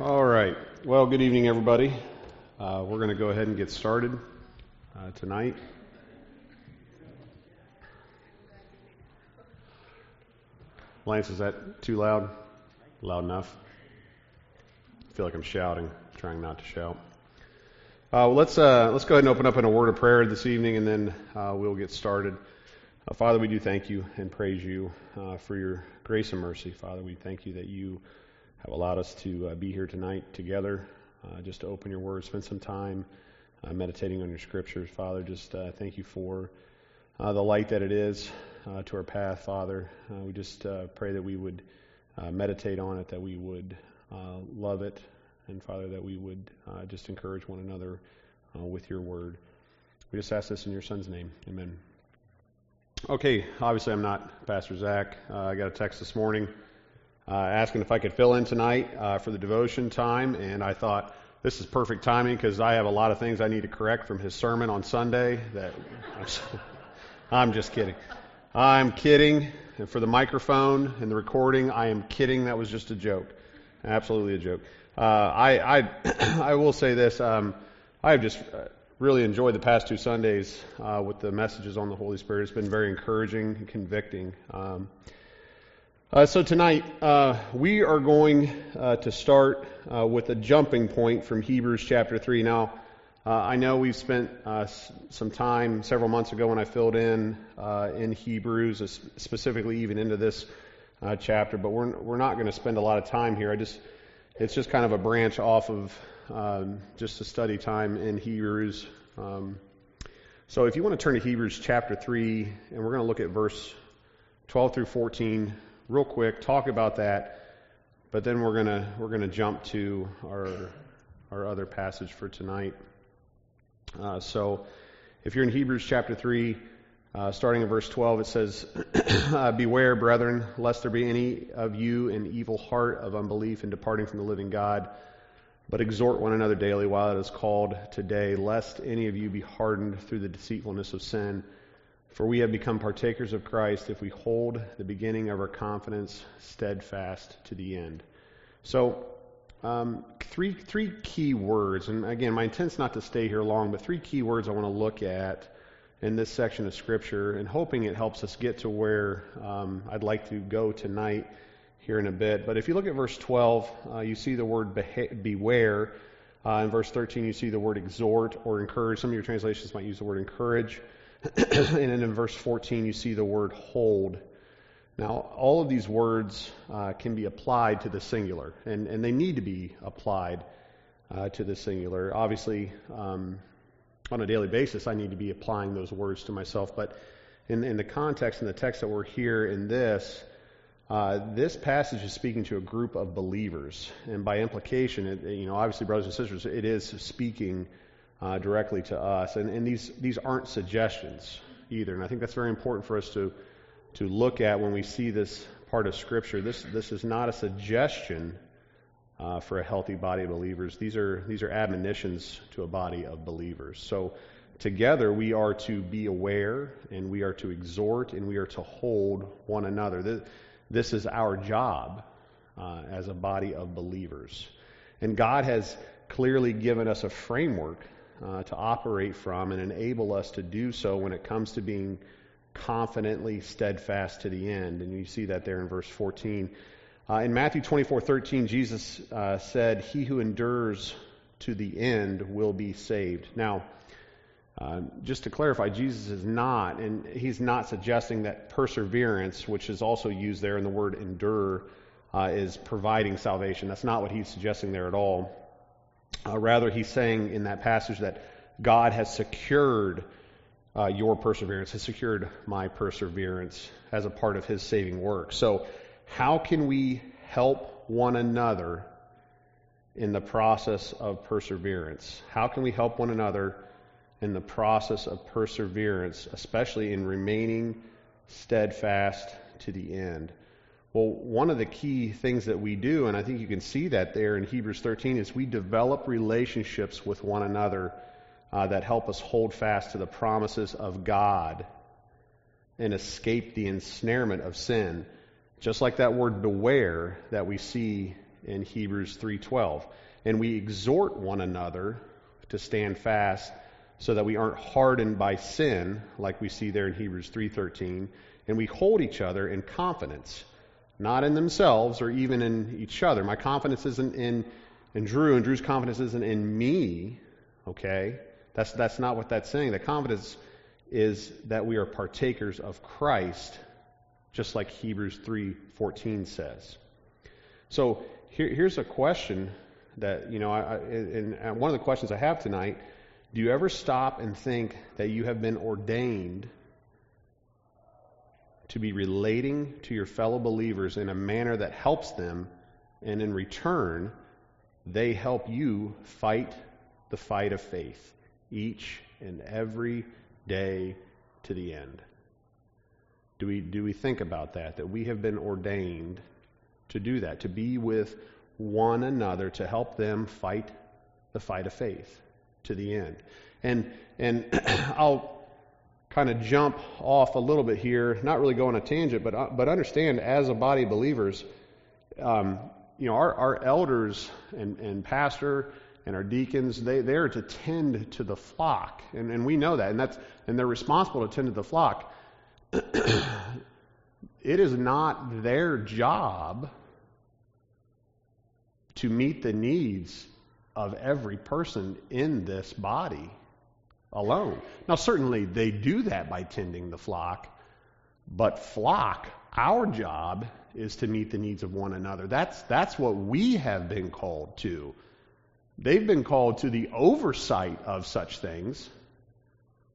All right. Well, good evening, everybody. Uh, we're going to go ahead and get started uh, tonight. Lance, is that too loud? Loud enough? I feel like I'm shouting, trying not to shout. Uh, well, let's uh, let's go ahead and open up in a word of prayer this evening, and then uh, we'll get started. Uh, Father, we do thank you and praise you for your grace and mercy. Father, we thank you that you have allowed us to uh, be here tonight together, uh, just to open your word, spend some time uh, meditating on your scriptures. Father, just uh, thank you for uh, the light that it is uh, to our path, Father. we just pray that we would meditate on it, that we would love it, and Father, that we would just encourage one another with your word. We just ask this in your Son's name. Amen. Okay, obviously I'm not Pastor Zach. I got a text this morning uh, asking if I could fill in tonight uh, for the devotion time, and I thought this is perfect timing because I have a lot of things I need to correct from his sermon on Sunday. That I'm just kidding. I'm kidding. And for the microphone and the recording, I am kidding. That was just a joke, absolutely a joke. Uh, I, I I will say this. Um, I have just uh, really enjoyed the past two Sundays uh, with the messages on the Holy Spirit. It's been very encouraging and convicting. Um, uh, so tonight uh, we are going uh, to start uh, with a jumping point from Hebrews chapter three. Now, uh, I know we've spent uh, some time several months ago when I filled in in Hebrews, specifically even into this chapter, but we're we're not going to spend a lot of time here. I just it's just kind of a branch off of um, just a study time in Hebrews. Um, so if you want to turn to Hebrews chapter three, and we're going to look at verse 12 through 14 real quick, talk about that, but then we're gonna we're gonna jump to our our other passage for tonight. Uh, so, if you're in Hebrews chapter three, uh, starting in verse 12, it says, uh, "Beware, brethren, lest there be any of you an evil heart of unbelief in departing from the living God." But exhort one another daily while it is called today, lest any of you be hardened through the deceitfulness of sin. For we have become partakers of Christ if we hold the beginning of our confidence steadfast to the end. So, um, three three key words, and again, my intent's not to stay here long, but three key words I want to look at in this section of Scripture, and hoping it helps us get to where um, I'd like to go tonight here in a bit. But if you look at verse 12, uh, you see the word beware. Uh, in verse 13, you see the word exhort or encourage. Some of your translations might use the word encourage. and then in verse 14, you see the word hold. Now, all of these words uh, can be applied to the singular, and, and they need to be applied uh, to the singular. Obviously, um, on a daily basis, I need to be applying those words to myself, but in, in the context and the text that we're here in this, uh, this passage is speaking to a group of believers, and by implication, it, you know, obviously, brothers and sisters, it is speaking uh, directly to us. And, and these, these aren't suggestions either. And I think that's very important for us to, to look at when we see this part of Scripture. This, this is not a suggestion uh, for a healthy body of believers. These are, these are admonitions to a body of believers. So together we are to be aware and we are to exhort and we are to hold one another. This, this is our job uh, as a body of believers. And God has clearly given us a framework uh, to operate from and enable us to do so when it comes to being confidently steadfast to the end. And you see that there in verse 14. Uh, in Matthew 24 13, Jesus uh, said, He who endures to the end will be saved. Now, uh, just to clarify, Jesus is not, and he's not suggesting that perseverance, which is also used there in the word endure, uh, is providing salvation. That's not what he's suggesting there at all. Uh, rather, he's saying in that passage that God has secured uh, your perseverance, has secured my perseverance as a part of his saving work. So, how can we help one another in the process of perseverance? How can we help one another in the process of perseverance, especially in remaining steadfast to the end? Well, one of the key things that we do, and I think you can see that there in Hebrews 13, is we develop relationships with one another uh, that help us hold fast to the promises of God and escape the ensnarement of sin. Just like that word beware that we see in Hebrews 3:12. And we exhort one another to stand fast so that we aren't hardened by sin like we see there in Hebrews 3:13, and we hold each other in confidence, not in themselves or even in each other. My confidence isn't in in Drew and Drew's confidence isn't in me, okay? That's that's not what that's saying. The confidence is that we are partakers of Christ just like Hebrews 3:14 says. So here, here's a question that you know, I, and one of the questions I have tonight: Do you ever stop and think that you have been ordained to be relating to your fellow believers in a manner that helps them, and in return, they help you fight the fight of faith each and every day to the end? Do we, do we think about that? That we have been ordained to do that, to be with one another, to help them fight the fight of faith to the end. And, and I'll kind of jump off a little bit here, not really go on a tangent, but, uh, but understand as a body of believers, um, you know, our, our elders and, and pastor and our deacons, they, they are to tend to the flock. And, and we know that. And, that's, and they're responsible to tend to the flock. it is not their job to meet the needs of every person in this body alone. Now, certainly they do that by tending the flock, but flock, our job is to meet the needs of one another. That's, that's what we have been called to. They've been called to the oversight of such things,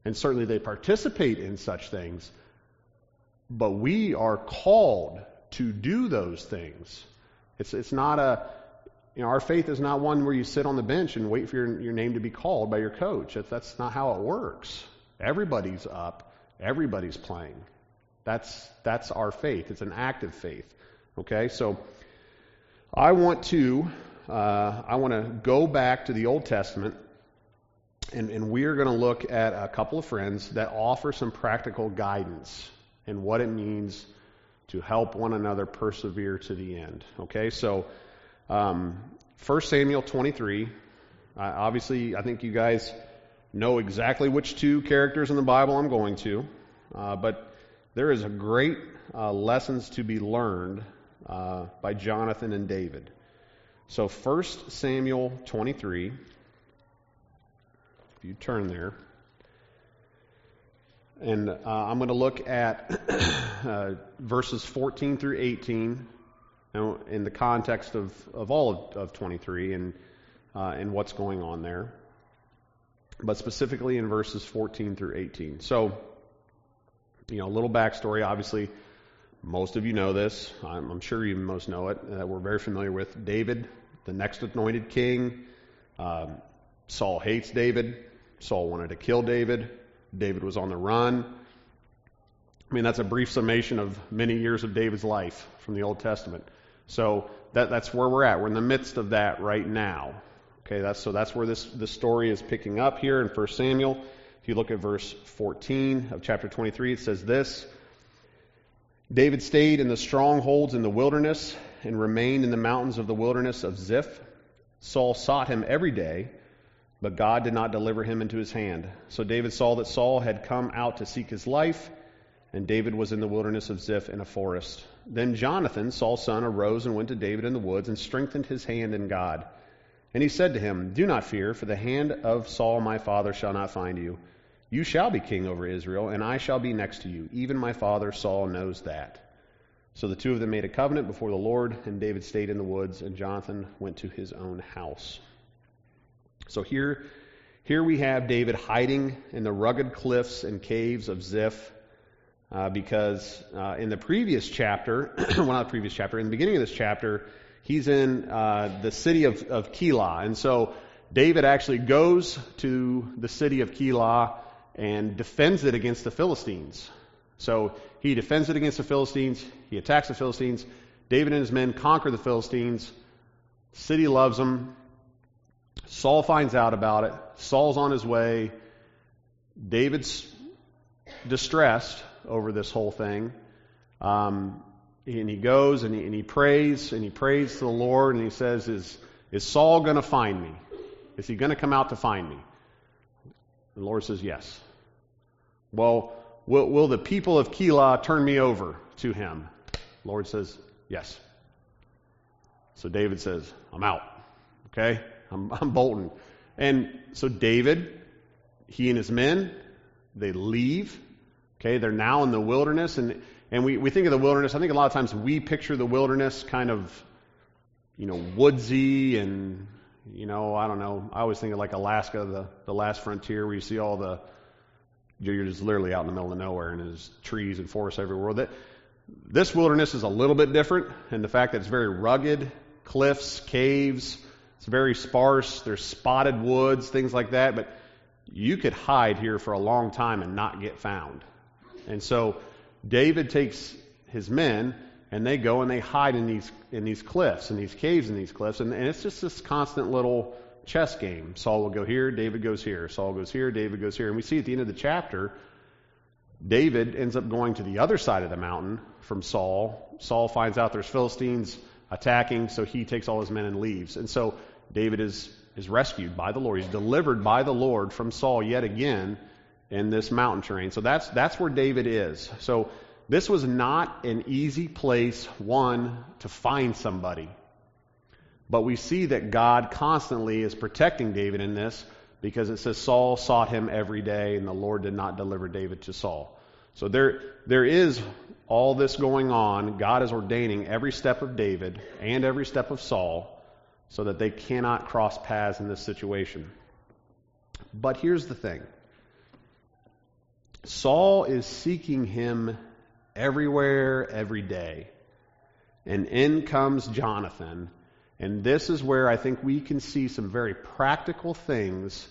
and certainly they participate in such things. But we are called to do those things. It's, it's not a, you know, our faith is not one where you sit on the bench and wait for your, your name to be called by your coach. That's, that's not how it works. Everybody's up, everybody's playing. That's, that's our faith. It's an active faith. Okay, so I want to, uh, I want to go back to the Old Testament and, and we are going to look at a couple of friends that offer some practical guidance and what it means to help one another persevere to the end. Okay, so um, 1 Samuel 23. Uh, obviously, I think you guys know exactly which two characters in the Bible I'm going to, uh, but there is a great uh, lessons to be learned uh, by Jonathan and David. So 1 Samuel 23. If you turn there. And uh, I'm going to look at uh, verses 14 through 18 in the context of, of all of, of 23 and, uh, and what's going on there, but specifically in verses 14 through 18. So, you know, a little backstory. Obviously, most of you know this. I'm, I'm sure you most know it. Uh, we're very familiar with David, the next anointed king. Um, Saul hates David. Saul wanted to kill David. David was on the run. I mean, that's a brief summation of many years of David's life from the Old Testament. So that, that's where we're at. We're in the midst of that right now. Okay, that's, so that's where this, this story is picking up here in 1 Samuel. If you look at verse 14 of chapter 23, it says this David stayed in the strongholds in the wilderness and remained in the mountains of the wilderness of Ziph. Saul sought him every day but God did not deliver him into his hand. So David saw that Saul had come out to seek his life, and David was in the wilderness of Ziph in a forest. Then Jonathan, Saul's son, arose and went to David in the woods and strengthened his hand in God. And he said to him, Do not fear, for the hand of Saul my father shall not find you. You shall be king over Israel, and I shall be next to you. Even my father Saul knows that. So the two of them made a covenant before the Lord, and David stayed in the woods, and Jonathan went to his own house. So here, here we have David hiding in the rugged cliffs and caves of Ziph. Uh, because uh, in the previous chapter, well, not the previous chapter, in the beginning of this chapter, he's in uh, the city of, of Keilah. And so David actually goes to the city of Keilah and defends it against the Philistines. So he defends it against the Philistines, he attacks the Philistines. David and his men conquer the Philistines. City loves them. Saul finds out about it. Saul's on his way. David's distressed over this whole thing. Um, and he goes and he, and he prays and he prays to the Lord and he says, Is, is Saul going to find me? Is he going to come out to find me? The Lord says, Yes. Well, will, will the people of Keilah turn me over to him? The Lord says, Yes. So David says, I'm out. Okay? I'm, I'm bolting. And so David, he and his men, they leave. Okay? They're now in the wilderness. And, and we, we think of the wilderness, I think a lot of times we picture the wilderness kind of, you know, woodsy and, you know, I don't know. I always think of like Alaska, the, the last frontier where you see all the, you're just literally out in the middle of nowhere and there's trees and forests everywhere. That, this wilderness is a little bit different in the fact that it's very rugged, cliffs, caves. It's very sparse. There's spotted woods, things like that. But you could hide here for a long time and not get found. And so David takes his men and they go and they hide in these in these cliffs, in these caves, in these cliffs, and, and it's just this constant little chess game. Saul will go here, David goes here. Saul goes here, David goes here. And we see at the end of the chapter, David ends up going to the other side of the mountain from Saul. Saul finds out there's Philistines attacking, so he takes all his men and leaves. And so David is, is rescued by the Lord. He's delivered by the Lord from Saul yet again in this mountain terrain. So that's, that's where David is. So this was not an easy place, one, to find somebody. But we see that God constantly is protecting David in this because it says Saul sought him every day and the Lord did not deliver David to Saul. So there, there is all this going on. God is ordaining every step of David and every step of Saul so that they cannot cross paths in this situation. But here's the thing Saul is seeking him everywhere, every day. And in comes Jonathan. And this is where I think we can see some very practical things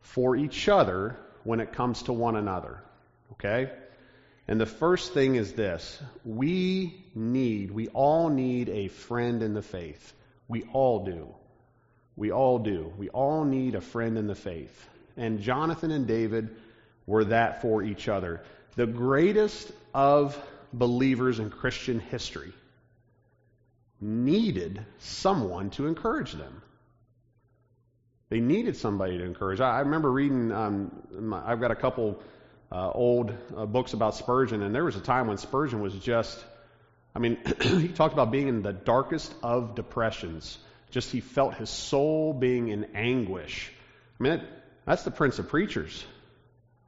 for each other when it comes to one another. Okay? And the first thing is this we need, we all need a friend in the faith. We all do. We all do. We all need a friend in the faith. And Jonathan and David were that for each other. The greatest of believers in Christian history needed someone to encourage them. They needed somebody to encourage. I, remember reading, um, my, I've got a couple uh, old uh, books about Spurgeon, and there was a time when Spurgeon was just, I mean, he talked about being in the darkest of depressions. Just he felt his soul being in anguish. I mean, that, that's the prince of preachers.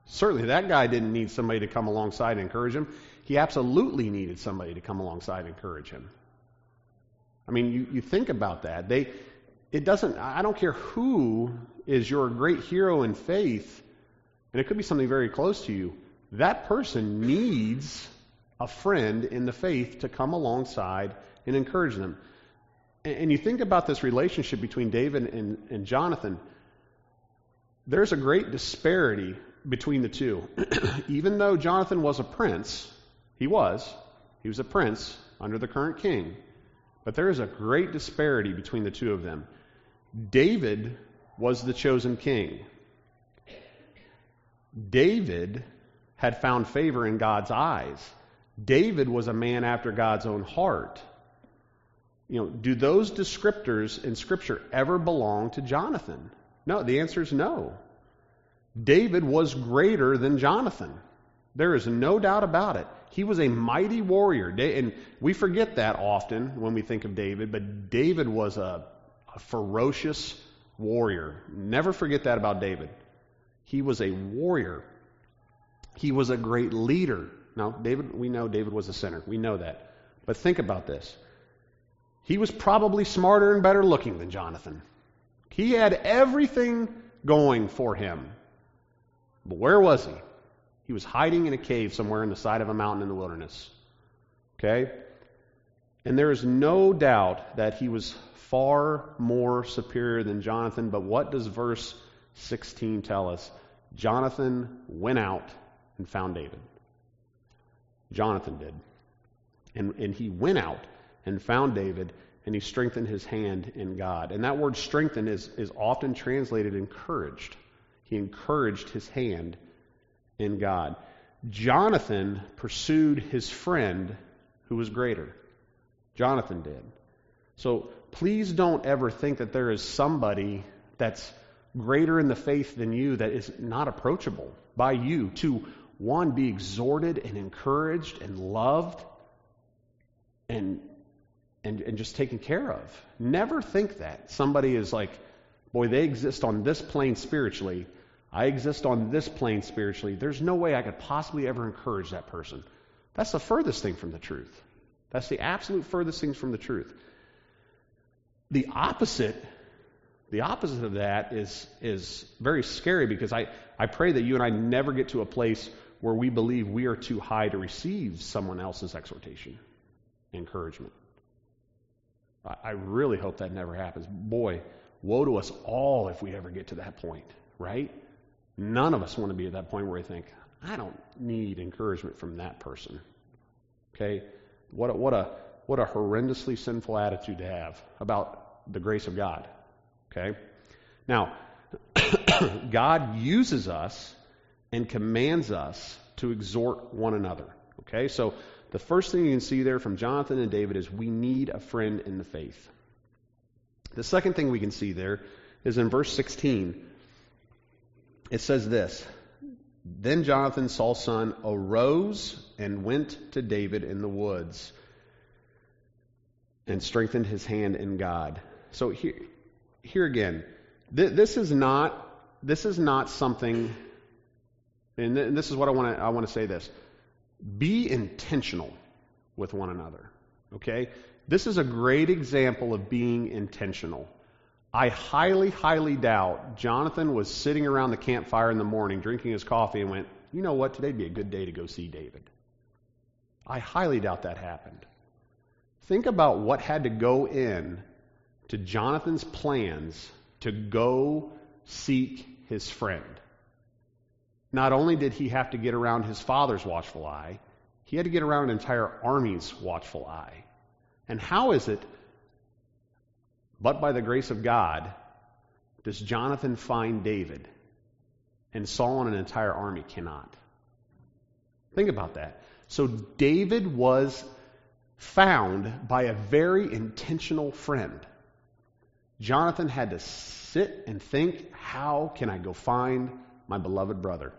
Certainly, that guy didn't need somebody to come alongside and encourage him. He absolutely needed somebody to come alongside and encourage him. I mean, you, you think about that. They, it doesn't, I don't care who is your great hero in faith, and it could be something very close to you. That person needs a friend in the faith to come alongside and encourage them. And, and you think about this relationship between David and, and Jonathan, there's a great disparity between the two. Even though Jonathan was a prince, he was, he was a prince under the current king, but there is a great disparity between the two of them. David was the chosen king. David had found favor in God's eyes. David was a man after God's own heart. You know, do those descriptors in Scripture ever belong to Jonathan? No, the answer is no. David was greater than Jonathan. There is no doubt about it. He was a mighty warrior. And we forget that often when we think of David, but David was a, a ferocious warrior. Never forget that about David. He was a warrior. He was a great leader. Now, David, we know David was a sinner. We know that. But think about this. He was probably smarter and better looking than Jonathan. He had everything going for him. But where was he? He was hiding in a cave somewhere in the side of a mountain in the wilderness. Okay? And there is no doubt that he was far more superior than Jonathan, but what does verse 16 tell us? Jonathan went out and found David. Jonathan did. And, and he went out and found David, and he strengthened his hand in God. And that word strengthen is, is often translated encouraged. He encouraged his hand in God. Jonathan pursued his friend Who was greater? Jonathan did. So please don't ever think that there is somebody that's greater in the faith than you that is not approachable by you to one be exhorted and encouraged and loved and and, and just taken care of. Never think that somebody is like, boy, they exist on this plane spiritually. I exist on this plane spiritually. There's no way I could possibly ever encourage that person. That's the furthest thing from the truth. That's the absolute furthest thing from the truth. The opposite, the opposite of that is, is very scary because I, I pray that you and I never get to a place where we believe we are too high to receive someone else's exhortation, encouragement. I, I really hope that never happens. Boy, woe to us all if we ever get to that point, right? None of us want to be at that point where we think, I don't need encouragement from that person. Okay? What a, what a, what a horrendously sinful attitude to have about the grace of God. Okay? Now, God uses us and commands us to exhort one another. Okay? So, the first thing you can see there from Jonathan and David is we need a friend in the faith. The second thing we can see there is in verse 16. It says this Then Jonathan, Saul's son, arose and went to David in the woods and strengthened his hand in God. So here, here again, th- this is not this is not something, and, th- and this is what I want to I want to say this: be intentional with one another. Okay, this is a great example of being intentional. I highly, highly doubt Jonathan was sitting around the campfire in the morning drinking his coffee and went, you know what, today'd be a good day to go see David. I highly doubt that happened. Think about what had to go in to Jonathan's plans to go seek his friend. Not only did he have to get around his father's watchful eye, he had to get around an entire army's watchful eye. And how is it, but by the grace of God, does Jonathan find David and Saul and an entire army cannot? Think about that. So David was found by a very intentional friend. Jonathan had to sit and think, how can I go find my beloved brother?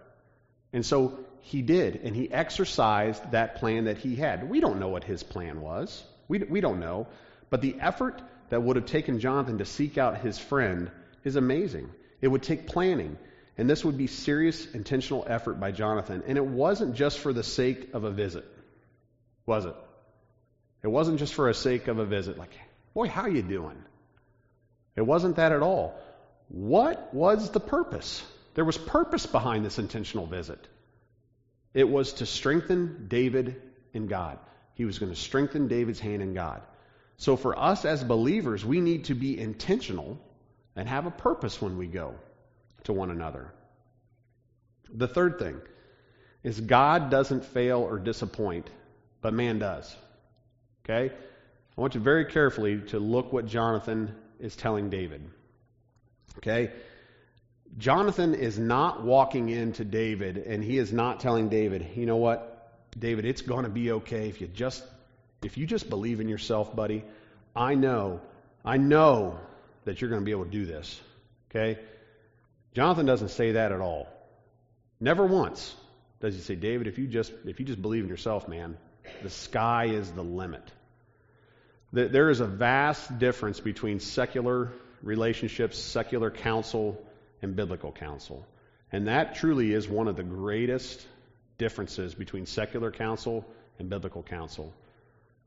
And so he did, and he exercised that plan that he had. We don't know what his plan was. We, we don't know. But the effort that would have taken Jonathan to seek out his friend is amazing. It would take planning. And this would be serious, intentional effort by Jonathan. And it wasn't just for the sake of a visit, was it? It wasn't just for a sake of a visit, like, boy, how you doing? It wasn't that at all. What was the purpose? There was purpose behind this intentional visit. It was to strengthen David in God. He was going to strengthen David's hand in God. So for us as believers, we need to be intentional and have a purpose when we go to one another. The third thing is God doesn't fail or disappoint, but man does. Okay? I want you very carefully to look what Jonathan is telling David. Okay? Jonathan is not walking into David and he is not telling David, you know what? David, it's going to be okay if you just if you just believe in yourself, buddy. I know, I know that you're going to be able to do this. Okay? Jonathan doesn't say that at all. Never once does he say, David, if you just if you just believe in yourself, man, the sky is the limit. There is a vast difference between secular relationships, secular counsel, and biblical counsel. And that truly is one of the greatest differences between secular counsel and biblical counsel.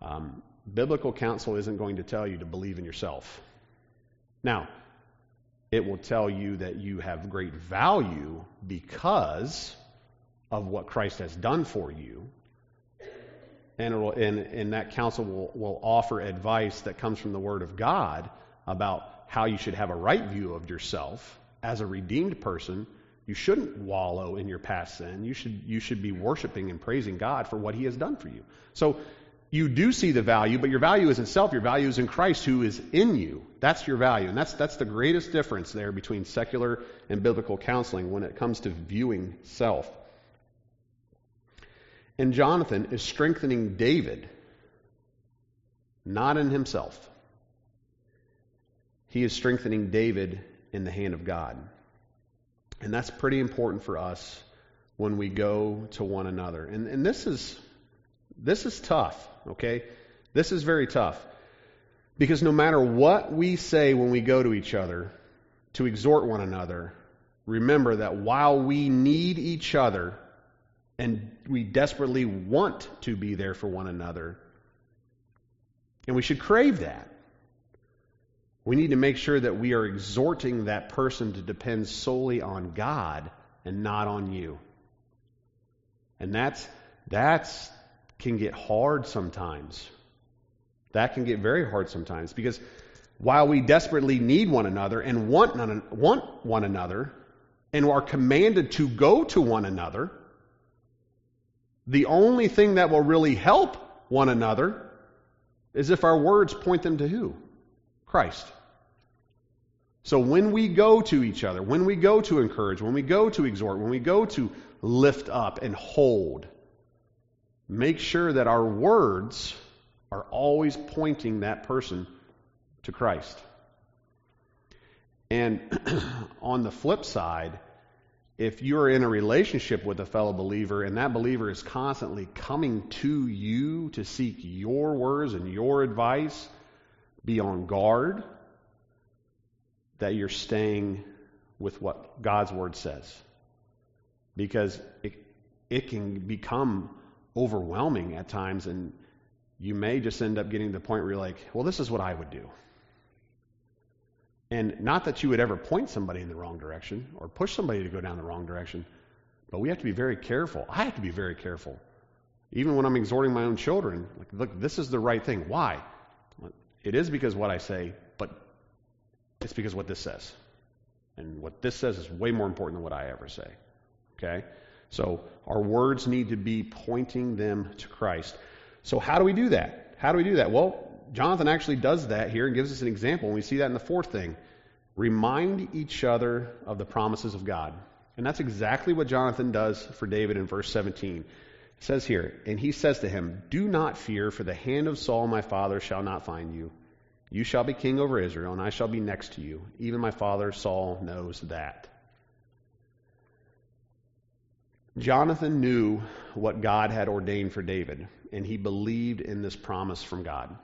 Um, biblical counsel isn't going to tell you to believe in yourself. Now, it will tell you that you have great value because of what Christ has done for you. And, will, and, and that counsel will, will offer advice that comes from the Word of God about how you should have a right view of yourself as a redeemed person you shouldn't wallow in your past sin. You should, you should be worshiping and praising God for what He has done for you. So you do see the value, but your value isn't self. Your value is in Christ who is in you. That's your value. And that's, that's the greatest difference there between secular and biblical counseling when it comes to viewing self. And Jonathan is strengthening David not in himself. He is strengthening David in the hand of God. And that's pretty important for us when we go to one another. And, and this is this is tough, okay? This is very tough. Because no matter what we say when we go to each other to exhort one another, remember that while we need each other and we desperately want to be there for one another, and we should crave that, we need to make sure that we are exhorting that person to depend solely on God and not on you. And that's that's can get hard sometimes. That can get very hard sometimes because while we desperately need one another and want, none, want one another and are commanded to go to one another, the only thing that will really help one another is if our words point them to who? Christ. So when we go to each other, when we go to encourage, when we go to exhort, when we go to lift up and hold, make sure that our words are always pointing that person to Christ. And on the flip side, if you're in a relationship with a fellow believer and that believer is constantly coming to you to seek your words and your advice, be on guard that you're staying with what God's word says. Because it, it can become overwhelming at times, and you may just end up getting to the point where you're like, well, this is what I would do. And not that you would ever point somebody in the wrong direction or push somebody to go down the wrong direction, but we have to be very careful. I have to be very careful. Even when I'm exhorting my own children, like, look, this is the right thing. Why? It is because what I say, but it's because what this says. And what this says is way more important than what I ever say. Okay? So our words need to be pointing them to Christ. So how do we do that? How do we do that? Well, Jonathan actually does that here and gives us an example. And we see that in the fourth thing. Remind each other of the promises of God. And that's exactly what Jonathan does for David in verse 17. It says here, And he says to him, Do not fear, for the hand of Saul my father shall not find you. You shall be king over Israel, and I shall be next to you. Even my father Saul knows that. Jonathan knew what God had ordained for David, and he believed in this promise from God.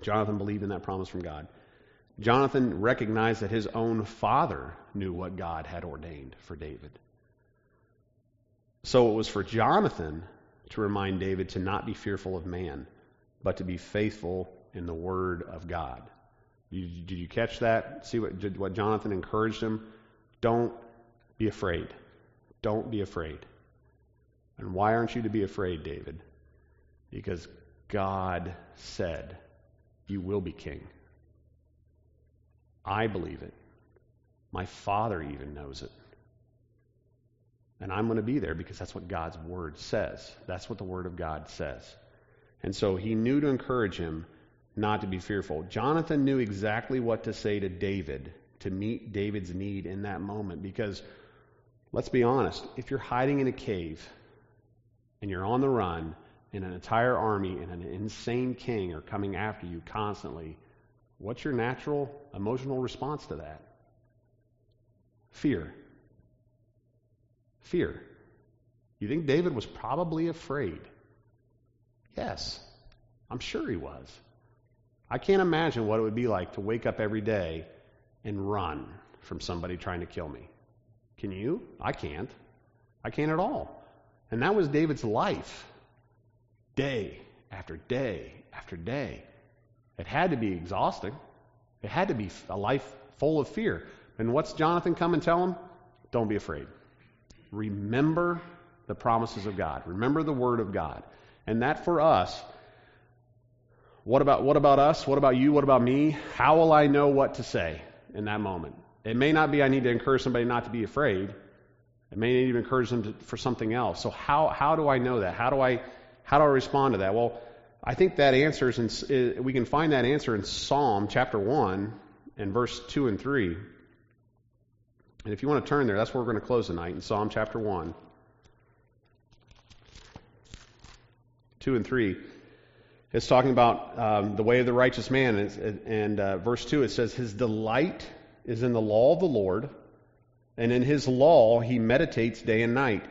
Jonathan believed in that promise from God. Jonathan recognized that his own father knew what God had ordained for David. So it was for Jonathan to remind David to not be fearful of man, but to be faithful in the word of God. You, did you catch that? See what, what Jonathan encouraged him? Don't be afraid. Don't be afraid. And why aren't you to be afraid, David? Because God said, You will be king. I believe it. My father even knows it. And I'm going to be there because that's what God's word says. That's what the word of God says. And so he knew to encourage him not to be fearful. Jonathan knew exactly what to say to David to meet David's need in that moment because Let's be honest. If you're hiding in a cave and you're on the run and an entire army and an insane king are coming after you constantly, what's your natural emotional response to that? Fear. Fear. You think David was probably afraid? Yes, I'm sure he was. I can't imagine what it would be like to wake up every day and run from somebody trying to kill me. Can you? I can't. I can't at all. And that was David's life. Day after day after day. It had to be exhausting. It had to be a life full of fear. And what's Jonathan come and tell him? Don't be afraid. Remember the promises of God. Remember the word of God. And that for us, what about what about us? What about you? What about me? How will I know what to say in that moment? It may not be I need to encourage somebody not to be afraid. It may need to encourage them to, for something else. So how how do I know that? How do I how do I respond to that? Well, I think that answer is in, we can find that answer in Psalm chapter one and verse two and three. And if you want to turn there, that's where we're going to close tonight in Psalm chapter one, two and three. It's talking about um, the way of the righteous man. And, and uh, verse 2, it says, His delight is in the law of the Lord, and in his law he meditates day and night.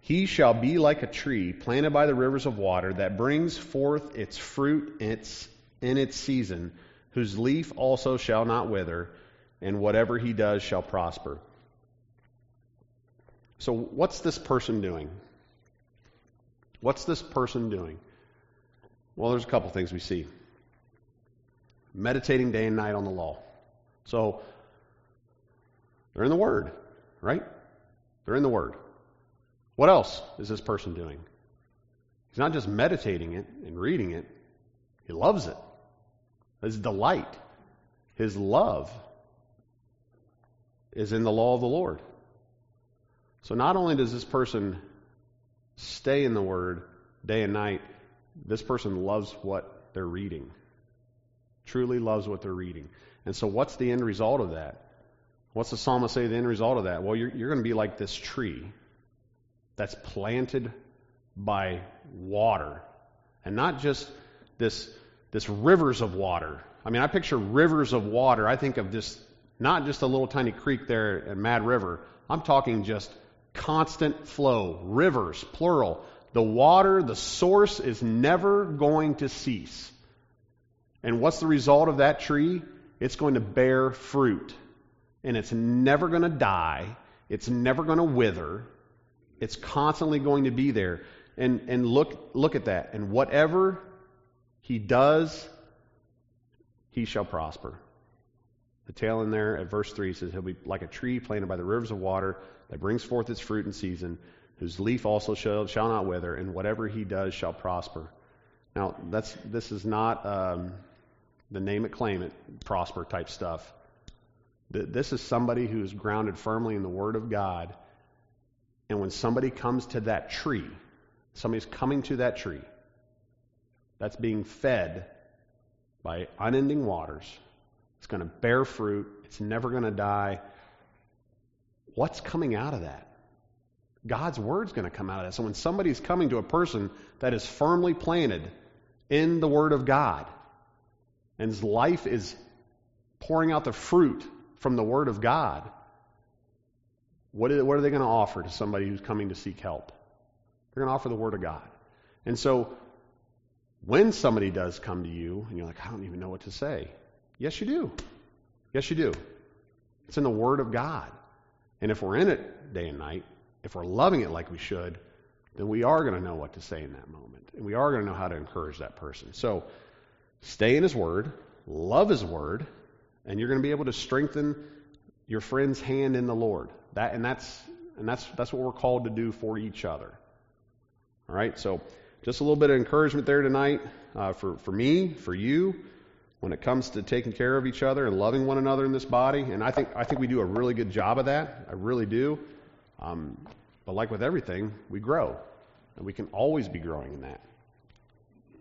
He shall be like a tree planted by the rivers of water that brings forth its fruit in its, season, whose leaf also shall not wither, and whatever he does shall prosper. So, what's this person doing? What's this person doing? Well, there's a couple things we see. Meditating day and night on the law. So, they're in the Word, right? They're in the Word. What else is this person doing? He's not just meditating it and reading it, he loves it. His delight, his love is in the law of the Lord. So not only does this person stay in the Word day and night, this person loves what they're reading. Truly loves what they're reading. And so, what's the end result of that? What's the psalmist say the end result of that? Well, you're, you're going to be like this tree that's planted by water. And not just this, this rivers of water. I mean, I picture rivers of water. I think of just, not just a little tiny creek there at Mad River. I'm talking just constant flow, rivers, plural. The water, the source is never going to cease. And what's the result of that tree? It's going to bear fruit. And it's never going to die. It's never going to wither. It's constantly going to be there. And, and look, look at that. And whatever he does, he shall prosper. The tail in there at verse 3 says, He'll be like a tree planted by the rivers of water that brings forth its fruit in season, whose leaf also shall, shall not wither, and whatever he does shall prosper. Now, that's, this is not um, the name it, claim it, prosper type stuff. This is somebody who is grounded firmly in the Word of God. And when somebody comes to that tree, somebody's coming to that tree that's being fed by unending waters, it's going to bear fruit, it's never going to die. What's coming out of that? God's word's going to come out of that. So when somebody's coming to a person that is firmly planted in the word of God, and his life is pouring out the fruit from the word of God, what, is, what are they going to offer to somebody who's coming to seek help? They're going to offer the word of God. And so when somebody does come to you and you're like, I don't even know what to say. Yes, you do. Yes, you do. It's in the Word of God. And if we're in it day and night, if we're loving it like we should, then we are going to know what to say in that moment. And we are going to know how to encourage that person. So stay in His Word, love His Word, and you're going to be able to strengthen your friend's hand in the Lord. That, and that's, and that's, that's what we're called to do for each other. All right? So just a little bit of encouragement there tonight uh, for, for me, for you when it comes to taking care of each other and loving one another in this body. And I think I think we do a really good job of that. I really do. Um, but like with everything, we grow, and we can always be growing in that.